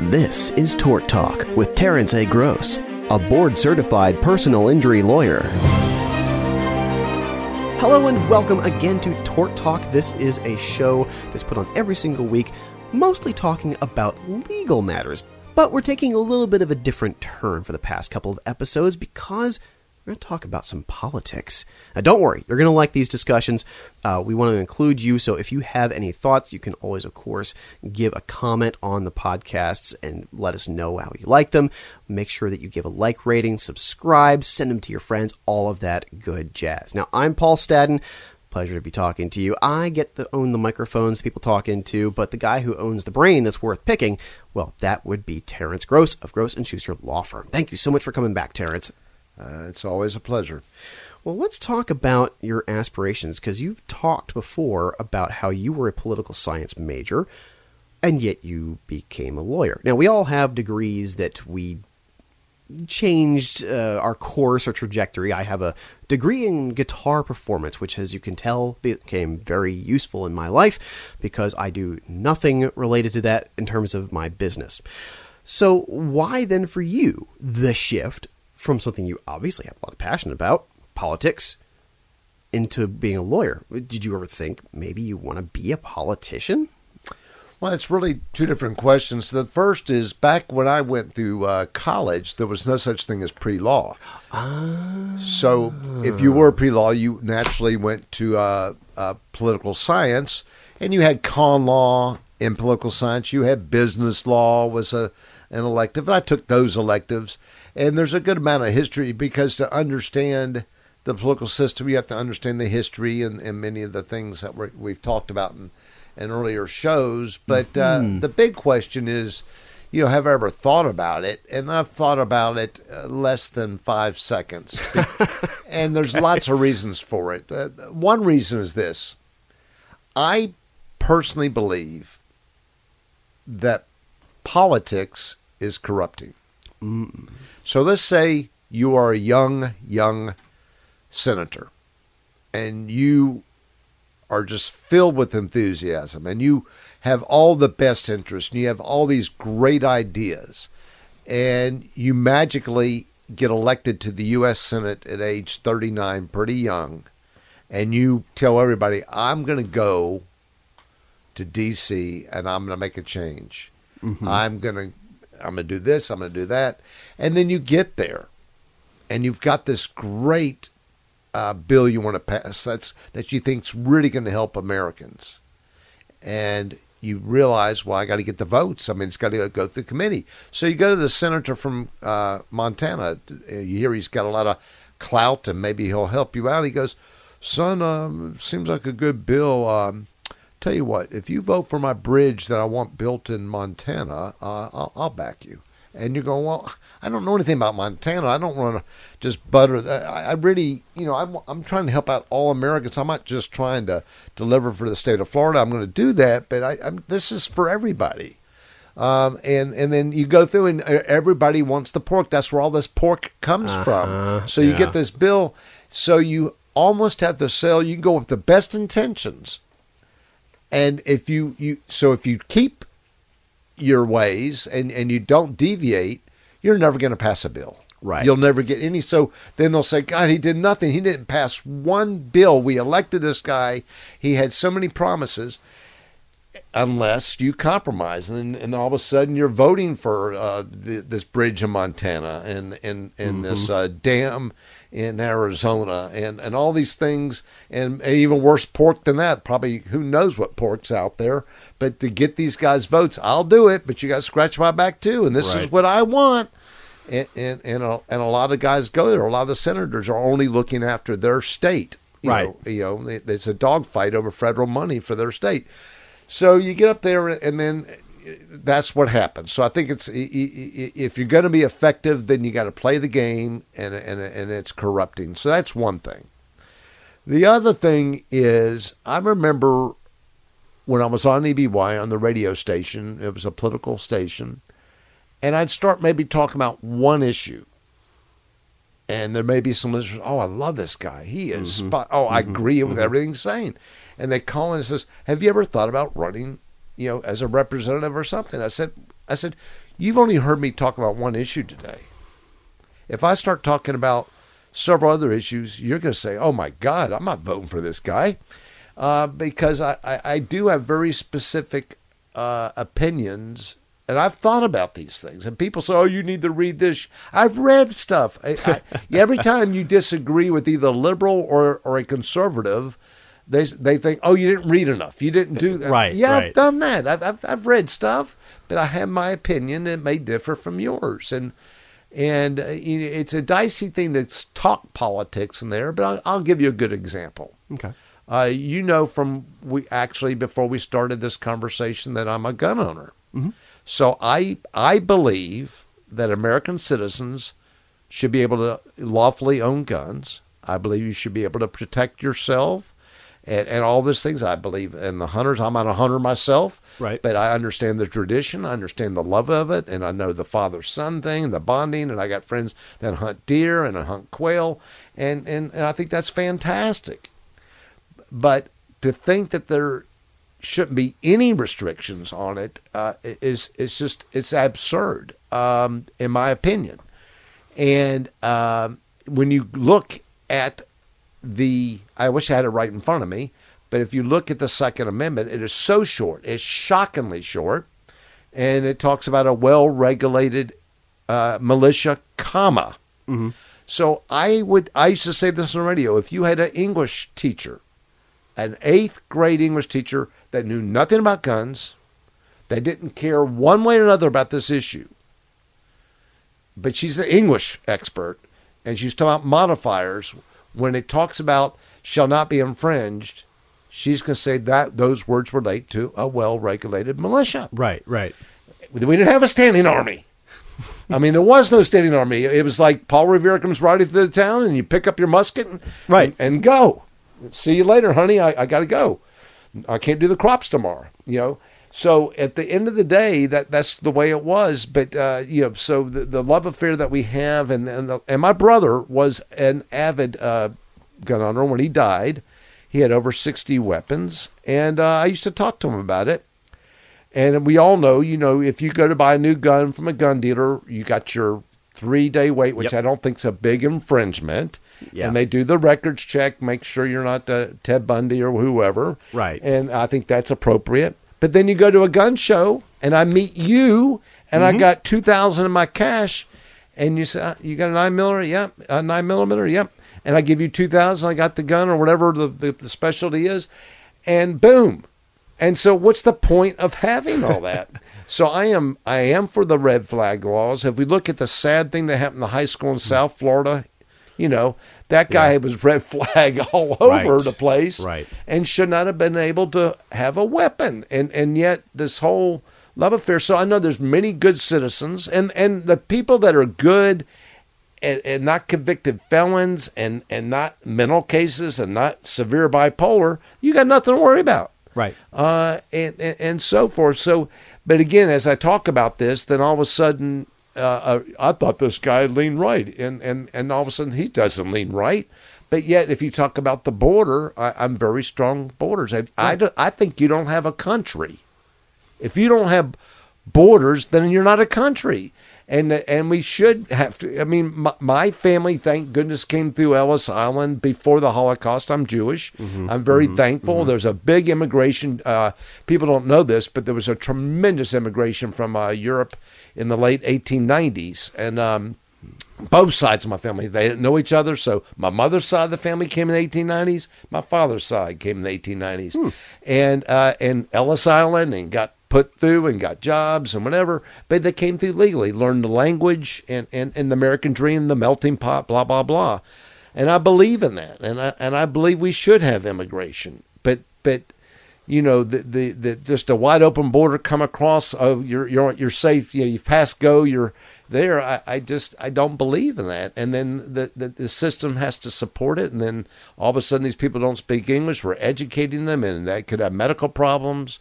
This is Tort Talk with Terence A. Gross, a board certified personal injury lawyer. Hello and welcome again to Tort Talk. This is a show that's put on every single week, mostly talking about legal matters. But we're taking a little bit of a different turn for the past couple of episodes because we're going to talk about some politics. Now, don't worry, you're going to like these discussions. Uh, we want to include you, so if you have any thoughts, you can always, of course, give a comment on the podcasts and let us know how you like them. Make sure that you give a like rating, subscribe, send them to your friends, all of that good jazz. Now, I'm Paul Stadden. Pleasure to be talking to you. I get to own the microphones people talk into, but the guy who owns the brain that's worth picking, well, that would be Terence Gross of Gross and Schuster Law Firm. Thank you so much for coming back, Terence. Uh, it's always a pleasure. Well, let's talk about your aspirations because you've talked before about how you were a political science major and yet you became a lawyer. Now, we all have degrees that we changed uh, our course or trajectory. I have a degree in guitar performance, which, as you can tell, became very useful in my life because I do nothing related to that in terms of my business. So, why then for you the shift from something you obviously have a lot of passion about, politics, into being a lawyer. Did you ever think maybe you want to be a politician? Well, it's really two different questions. The first is back when I went through uh, college, there was no such thing as pre law. Ah. So if you were pre law, you naturally went to uh, uh, political science, and you had con law in political science. You had business law was a an elective, and I took those electives. And there's a good amount of history because to understand the political system, you have to understand the history and, and many of the things that we have talked about in, in earlier shows. But mm-hmm. uh, the big question is, you know, have I ever thought about it? And I've thought about it uh, less than five seconds. and there's lots of reasons for it. Uh, one reason is this I personally believe that politics is corrupting. Mm. So let's say you are a young, young senator and you are just filled with enthusiasm and you have all the best interests and you have all these great ideas and you magically get elected to the U.S. Senate at age 39, pretty young, and you tell everybody, I'm going to go to D.C. and I'm going to make a change. Mm-hmm. I'm going to I'm going to do this, I'm going to do that. And then you get there and you've got this great uh, bill you want to pass that's that you think's really going to help Americans. And you realize, well, I got to get the votes. I mean, it's got to go through committee. So you go to the senator from uh, Montana. You hear he's got a lot of clout, and maybe he'll help you out. He goes, "Son, um, seems like a good bill. Um, tell you what, if you vote for my bridge that I want built in Montana, uh, I'll, I'll, back you. And you're going, well, I don't know anything about Montana. I don't want to just butter. That. I, I really, you know, I'm, I'm trying to help out all Americans. I'm not just trying to deliver for the state of Florida. I'm going to do that, but I, I'm, this is for everybody. Um, and and then you go through and everybody wants the pork. That's where all this pork comes uh-huh, from. So you yeah. get this bill. So you almost have to sell. You can go with the best intentions and if you, you so if you keep your ways and, and you don't deviate, you're never going to pass a bill. Right. You'll never get any. So then they'll say, God, he did nothing. He didn't pass one bill. We elected this guy. He had so many promises. Unless you compromise, and then, and all of a sudden you're voting for uh, the, this bridge in Montana and and, and mm-hmm. this uh, dam in Arizona and, and all these things and, and, even worse pork than that. Probably who knows what pork's out there. But to get these guys votes, I'll do it, but you got to scratch my back too. And this right. is what I want. And, and, and, a, and a lot of guys go there. A lot of the senators are only looking after their state. You right. Know, you know, it's a dogfight over federal money for their state. So you get up there and then that's what happens. So I think it's if you're going to be effective, then you got to play the game, and and and it's corrupting. So that's one thing. The other thing is, I remember when I was on EBY on the radio station. It was a political station, and I'd start maybe talking about one issue, and there may be some listeners. Oh, I love this guy. He is mm-hmm. spot. Oh, I mm-hmm. agree with mm-hmm. everything he's saying. And they call in and says, "Have you ever thought about running you know, as a representative or something. I said, I said, You've only heard me talk about one issue today. If I start talking about several other issues, you're going to say, "Oh my God, I'm not voting for this guy," uh, because I, I, I do have very specific uh, opinions, and I've thought about these things. And people say, "Oh, you need to read this." I've read stuff. I, I, every time you disagree with either a liberal or or a conservative, they they think, "Oh, you didn't read enough. You didn't do that." Right, Yeah, right. I've done that. I've, I've I've read stuff, but I have my opinion. It may differ from yours, and and uh, it's a dicey thing to talk politics in there. But I'll, I'll give you a good example. Okay. Uh, you know from we actually before we started this conversation that I'm a gun owner. So I I believe that American citizens should be able to lawfully own guns. I believe you should be able to protect yourself and, and all these things. I believe in the hunters. I'm not a hunter myself, Right. But I understand the tradition. I understand the love of it, and I know the father son thing, the bonding. And I got friends that hunt deer and I hunt quail, and and, and I think that's fantastic. But to think that there shouldn't be any restrictions on it uh, is is just it's absurd, um, in my opinion. And um, when you look at the, I wish I had it right in front of me, but if you look at the Second Amendment, it is so short, it's shockingly short, and it talks about a well-regulated uh, militia, comma. So I would, I used to say this on the radio. If you had an English teacher, an eighth grade English teacher that knew nothing about guns, that didn't care one way or another about this issue, but she's an English expert, and she's talking about modifiers. When it talks about shall not be infringed, she's going to say that those words relate to a well-regulated militia. Right. Right. We didn't have a standing army. I mean, there was no standing army. It was like Paul Revere comes riding through the town, and you pick up your musket and, Right. and, and go. See you later, honey. I, I got to go. I can't do the crops tomorrow. You know. So at the end of the day, that that's the way it was. But uh, you know, so the, the love affair that we have, and and, the, and my brother was an avid uh, gun owner when he died. He had over sixty weapons, and uh, I used to talk to him about it. And we all know, you know, if you go to buy a new gun from a gun dealer, you got your three day wait, which Yep. I don't think is a big infringement. Yeah. And they do the records check, make sure you're not uh, Ted Bundy or whoever. Right. And I think that's appropriate. But then you go to a gun show, and I meet you, and Mm-hmm. I got two thousand in my cash, and you say "Uh, you got a nine millimeter, yep, a nine millimeter, yep, and I give you two thousand. I got the gun or whatever the, the, the specialty is, and boom, and so, what's the point of having all that? so, I am I am for the red flag laws. If we look at the sad thing that happened in the high school in South Florida, you know that guy Yeah. was red flag all over Right. the place, Right. And should not have been able to have a weapon. And and yet this whole love affair. So I know there's many good citizens, and and the people that are good and, and not convicted felons and and not mental cases and not severe bipolar, you got nothing to worry about Right. uh, and, and and so forth. So, but again, as I talk about this, then all of a sudden, uh, uh, I thought this guy leaned right, and and and all of a sudden he doesn't lean right. But yet, if you talk about the border, I, I'm very strong borders. I, I, I think you don't have a country if you don't have borders, then you're not a country. And and we should have to. I mean, my, my family, thank goodness, came through Ellis Island before the Holocaust. I'm Jewish. I'm very thankful. There's a big immigration. Uh, people don't know this, but there was a tremendous immigration from uh, Europe in the late 1890s, and um, both sides of my family they didn't know each other so my mother's side of the family came in the 1890s my father's side came in the 1890s and uh and ellis island and got put through and got jobs and whatever but they came through legally learned the language and and, and the american dream the melting pot blah blah blah. And i believe in that. And i and i believe we should have immigration. But but you know the, the, the just a wide open border come across oh you're you're you're safe. You know, you've passed go. You're there. I, I just I don't believe in that. And then the, the the system has to support it. And then all of a sudden these people don't speak English. We're educating them and they could have medical problems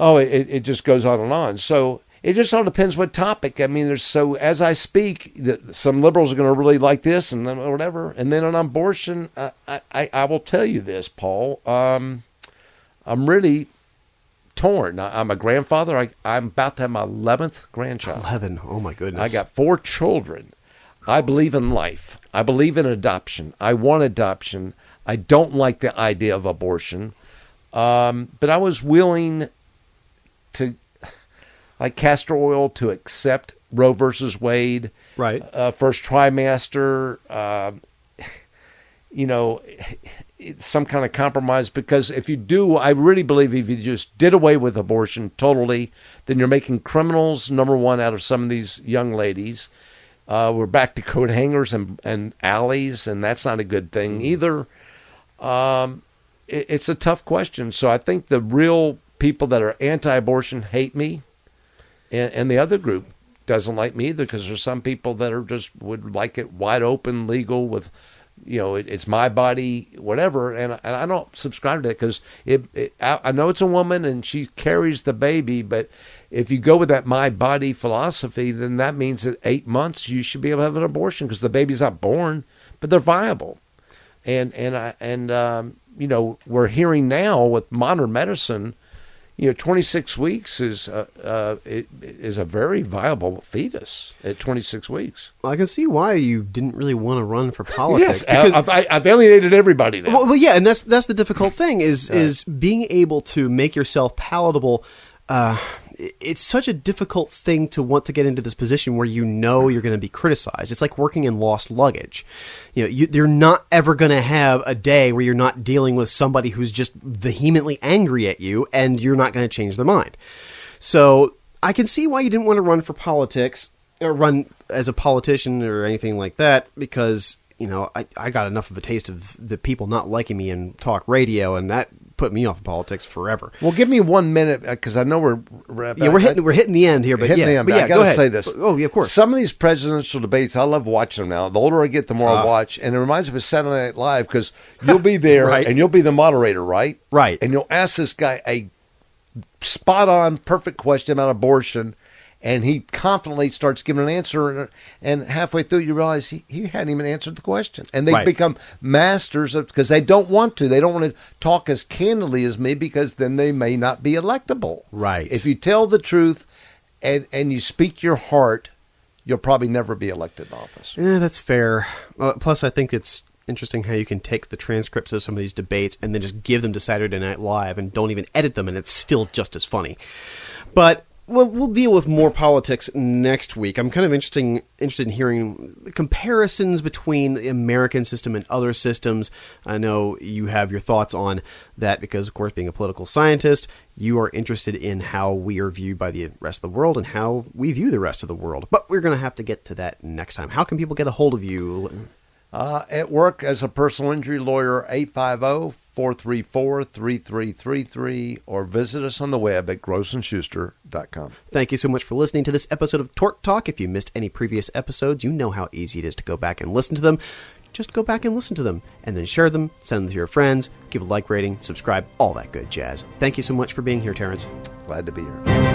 oh it, it just goes on and on so it just all depends what topic I mean there's so as I speak the, some liberals are going to really like this and then whatever and then on abortion I, I I will tell you this Paul um I'm really torn. I, I'm a grandfather. I, I'm about to have my 11th grandchild. 11. Oh, my goodness. I got four children. I believe in life. I believe in adoption. I want adoption. I don't like the idea of abortion. Um, but I was willing to, like castor oil, to accept Roe versus Wade. Right. Uh, first trimester. Uh, you know, some kind of compromise because if you do, I really believe if you just did away with abortion totally, then you're making criminals number one out of some of these young ladies. Uh, we're back to coat hangers and and alleys, and that's not a good thing either. Um, it, it's a tough question. So I think the real people that are anti-abortion hate me, and, and the other group doesn't like me either because there's some people that are just would like it wide open, legal with you know, it, it's my body, whatever. And, and I don't subscribe to that because it, it, I, I know it's a woman and she carries the baby, but if you go with that my body philosophy, then that means that eight months you should be able to have an abortion because the baby's not born, but they're viable. And and I and um, you know we're hearing now with modern medicine you know, 26 weeks is uh, uh, is a very viable fetus at 26 weeks. Well, I can see why you didn't really want to run for politics. yes, because I've, I've, alienated everybody now. Well, well, yeah, and that's that's the difficult thing is is being able to make yourself palatable. Uh, it's such a difficult thing to want to get into this position where you know you're going to be criticized. It's like working in lost luggage. You know, you, you're not ever going to have a day where you're not dealing with somebody who's just vehemently angry at you, and you're not going to change their mind. So I can see why you didn't want to run for politics or run as a politician or anything like that because you know, I, I got enough of a taste of the people not liking me in talk radio, and that put me off of politics forever. Well, give me one minute because I know we're, we're yeah we're hitting we're hitting the end here, but hitting yeah, the end, but yeah, I got to go say this. Oh yeah, of course. Some of these presidential debates, I love watching them now. The older I get, the more I Ah. watch, and it reminds me of Saturday Night Live because you'll be there Right. and you'll be the moderator, right? Right. And you'll ask this guy a spot on, perfect question about abortion. And he confidently starts giving an answer, and, and halfway through, you realize he, he hadn't even answered the question. And they Right. become masters of because they don't want to. They don't want to talk as candidly as me because then they may not be electable. Right. If you tell the truth and and you speak your heart, you'll probably never be elected in office. Yeah, that's fair. Uh, plus, I think it's interesting how you can take the transcripts of some of these debates and then just give them to Saturday Night Live and don't even edit them, and it's still just as funny. But we'll, we'll deal with more politics next week. I'm kind of interesting interested in hearing comparisons between the American system and other systems. I know you have your thoughts on that because, of course, being a political scientist, you are interested in how we are viewed by the rest of the world and how we view the rest of the world. But we're going to have to get to that next time. How can people get a hold of you? Uh, at work as a personal injury lawyer, 850 434 3333, or visit us on the web at grossandschuster.com. Thank you so much for listening to this episode of Tort Talk. If you missed any previous episodes, you know how easy it is to go back and listen to them. Just go back and listen to them, and then share them, send them to your friends, give a like rating, subscribe, all that good jazz. Thank you so much for being here, Terence. Glad to be here.